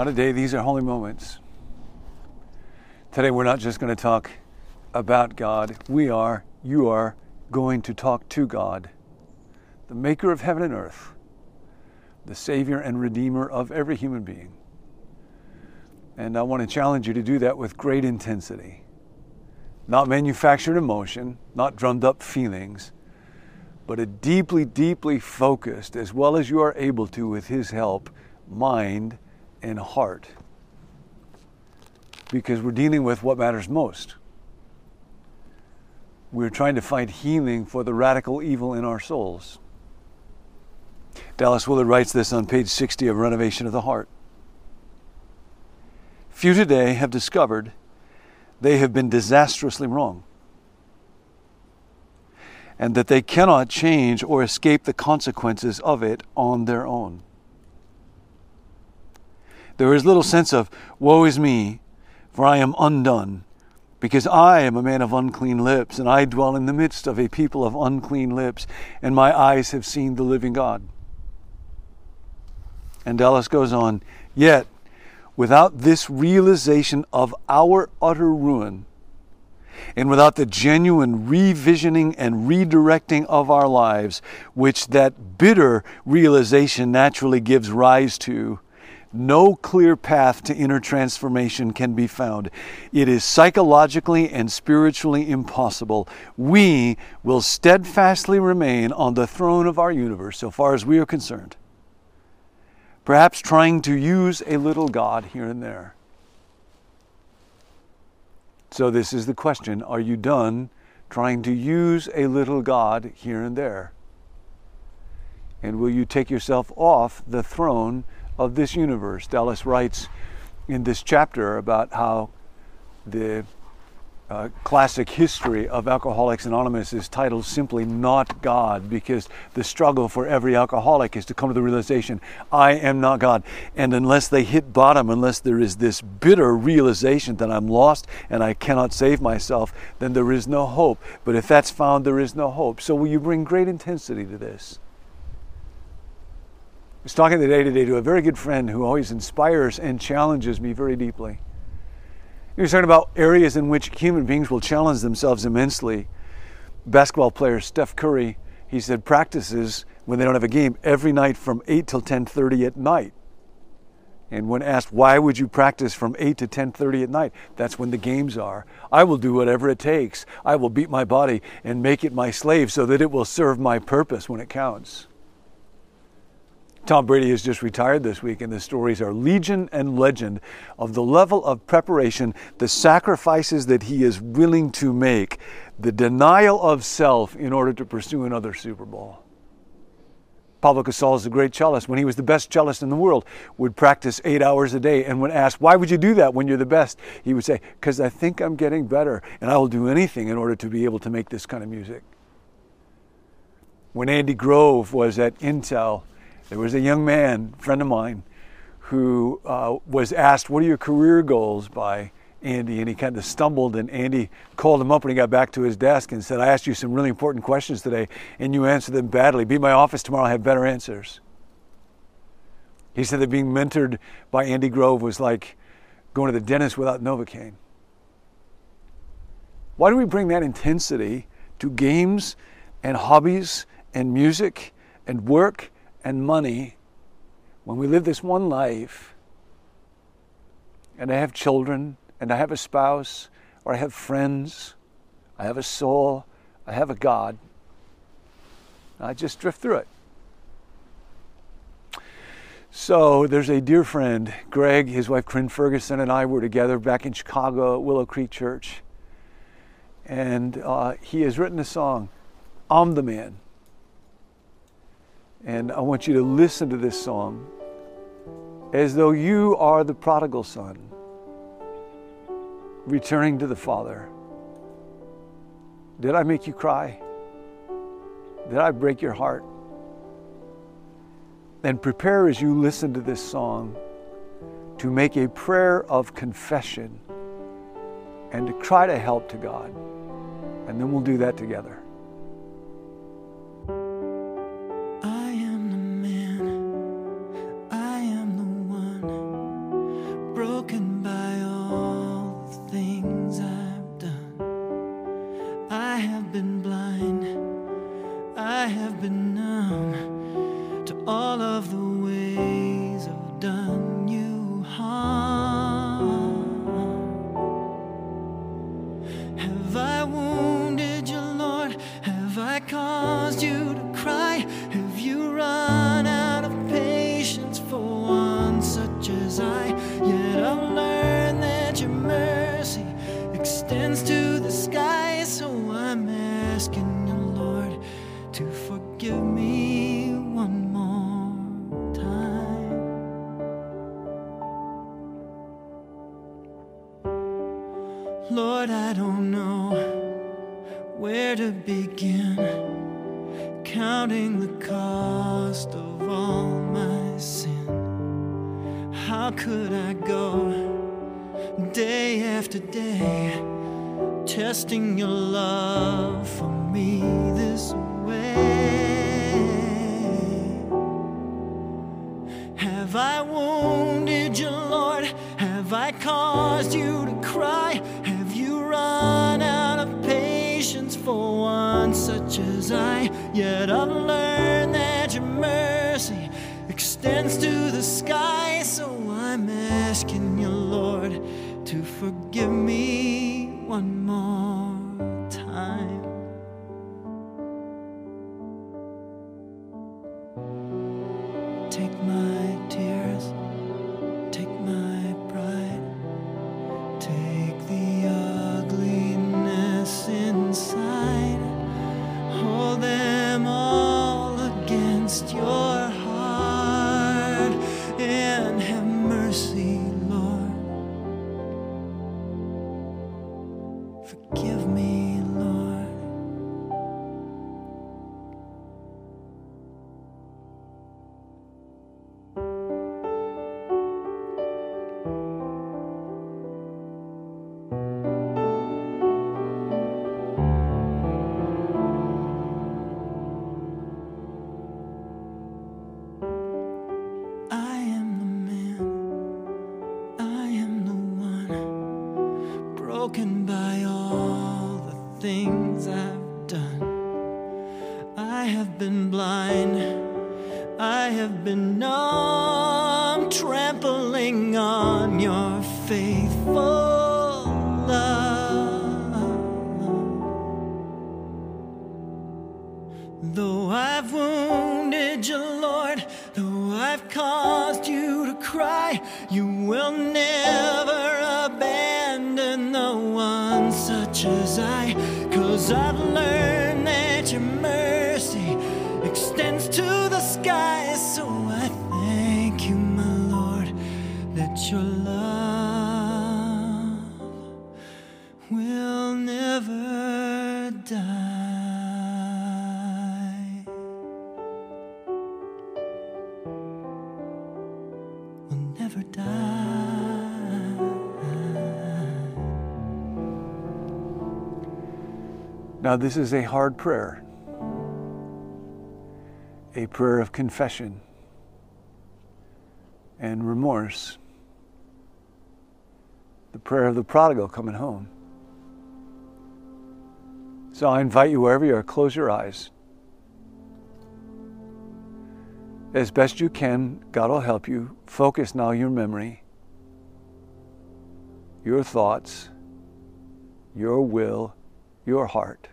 today, these are holy moments. Today, we're not just going to talk about God, we are, you are, going to talk to God, the maker of heaven and earth, the Savior and Redeemer of every human being. And I want to challenge you to do that with great intensity. Not manufactured emotion, not drummed up feelings, but a deeply, deeply focused, as well as you are able to with His help, mind and heart. Because we're dealing with what matters most. We're trying to find healing for the radical evil in our souls. Dallas Willard writes this on page 60 of Renovation of the Heart. Few today have discovered they have been disastrously wrong and that they cannot change or escape the consequences of it on their own. There is little sense of, Woe is me, for I am undone, because I am a man of unclean lips, and I dwell in the midst of a people of unclean lips, and my eyes have seen the living God. And Dallas goes on, Yet, without this realization of our utter ruin, and without the genuine revisioning and redirecting of our lives, which that bitter realization naturally gives rise to, no clear path to inner transformation can be found. It is psychologically and spiritually impossible. We will steadfastly remain on the throne of our universe, so far as we are concerned perhaps trying to use a little God here and there. So, this is the question Are you done trying to use a little God here and there? And will you take yourself off the throne of this universe? Dallas writes in this chapter about how the uh, classic history of Alcoholics Anonymous is titled simply Not God because the struggle for every alcoholic is to come to the realization, I am not God. And unless they hit bottom, unless there is this bitter realization that I'm lost and I cannot save myself, then there is no hope. But if that's found, there is no hope. So will you bring great intensity to this? I was talking today today to a very good friend who always inspires and challenges me very deeply. He was talking about areas in which human beings will challenge themselves immensely. Basketball player Steph Curry, he said, practices when they don't have a game every night from 8 till 10:30 at night. And when asked why would you practice from 8 to 10:30 at night, that's when the games are. I will do whatever it takes. I will beat my body and make it my slave so that it will serve my purpose when it counts. Tom Brady has just retired this week, and the stories are legion and legend of the level of preparation, the sacrifices that he is willing to make, the denial of self in order to pursue another Super Bowl. Pablo Casals, a great cellist, when he was the best cellist in the world, would practice eight hours a day. And when asked, why would you do that when you're the best? He would say, because I think I'm getting better, and I will do anything in order to be able to make this kind of music. When Andy Grove was at Intel, there was a young man, friend of mine, who uh, was asked, What are your career goals by Andy? And he kind of stumbled, and Andy called him up when he got back to his desk and said, I asked you some really important questions today, and you answered them badly. Be in my office tomorrow, I have better answers. He said that being mentored by Andy Grove was like going to the dentist without Novocaine. Why do we bring that intensity to games and hobbies and music and work and money when we live this one life and I have children and I have a spouse or I have friends, I have a soul, I have a God, I just drift through it. So there's a dear friend, Greg, his wife Corinne Ferguson, and I were together back in Chicago at Willow Creek Church. And uh, he has written a song, I'm the Man. And I want you to listen to this song as though you are the prodigal son returning to the Father. Did I make you cry? Did I break your heart? Then prepare as you listen to this song to make a prayer of confession and to cry to help to God. And then we'll do that together. Forgive me one more time. Lord, I don't know where to begin counting the cost of all my sin. How could I go day after day testing your love for me this way? Have I wounded you, Lord? Have I caused you to cry? Have you run out of patience for one such as I? Yet I've broken by all the things I've done. I have been blind, I have been numb, trampling on your faithful love. Though I've wounded you, Lord, though I've caused you to cry, you will never such as I. Cause I've learned that your mercy extends to the sky. So I thank you, my Lord, that your love will never die. Now, this is a hard prayer, a prayer of confession and remorse, the prayer of the prodigal coming home. So I invite you, wherever you are, close your eyes. As best you can, God will help you. Focus now your memory, your thoughts, your will, your heart.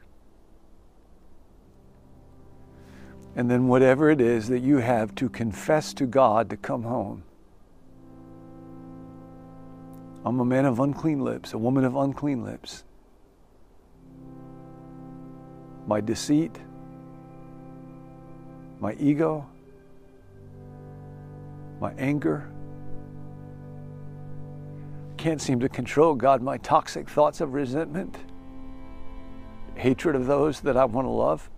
And then, whatever it is that you have to confess to God to come home. I'm a man of unclean lips, a woman of unclean lips. My deceit, my ego, my anger. Can't seem to control, God, my toxic thoughts of resentment, hatred of those that I want to love.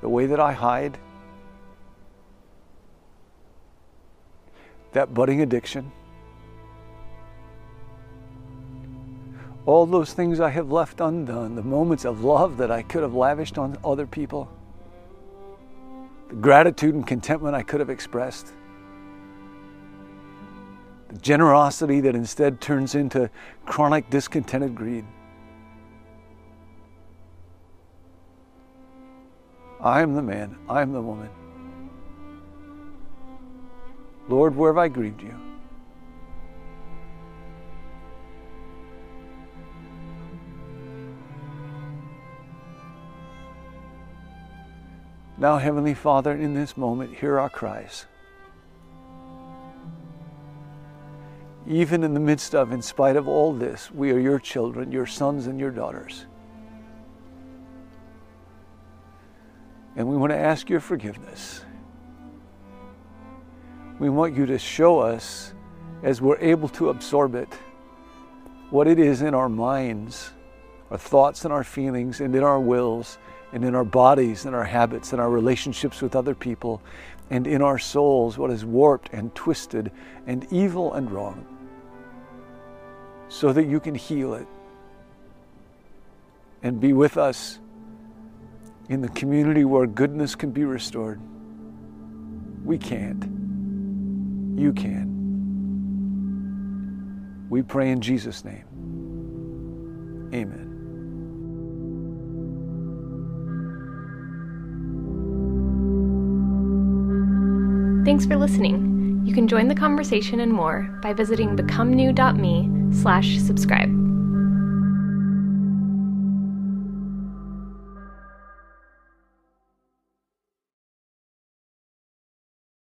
the way that I hide, that budding addiction, all those things I have left undone, the moments of love that I could have lavished on other people, the gratitude and contentment I could have expressed, generosity that instead turns into chronic discontented greed. I am the man, I am the woman. Lord, where have I grieved you? Now, Heavenly Father, in this moment, hear our cries. Even in the midst of, in spite of all this, we are your children, your sons and your daughters. And we want to ask your forgiveness. We want you to show us, as we're able to absorb it, what it is in our minds, our thoughts and our feelings, and in our wills, and in our bodies, and our habits, and our relationships with other people, and in our souls, what is warped and twisted and evil and wrong, so that you can heal it and be with us in the community where goodness can be restored. We can't. You can. We pray in Jesus' name. Amen. Thanks for listening. You can join the conversation and more by visiting becomenew.me slash subscribe.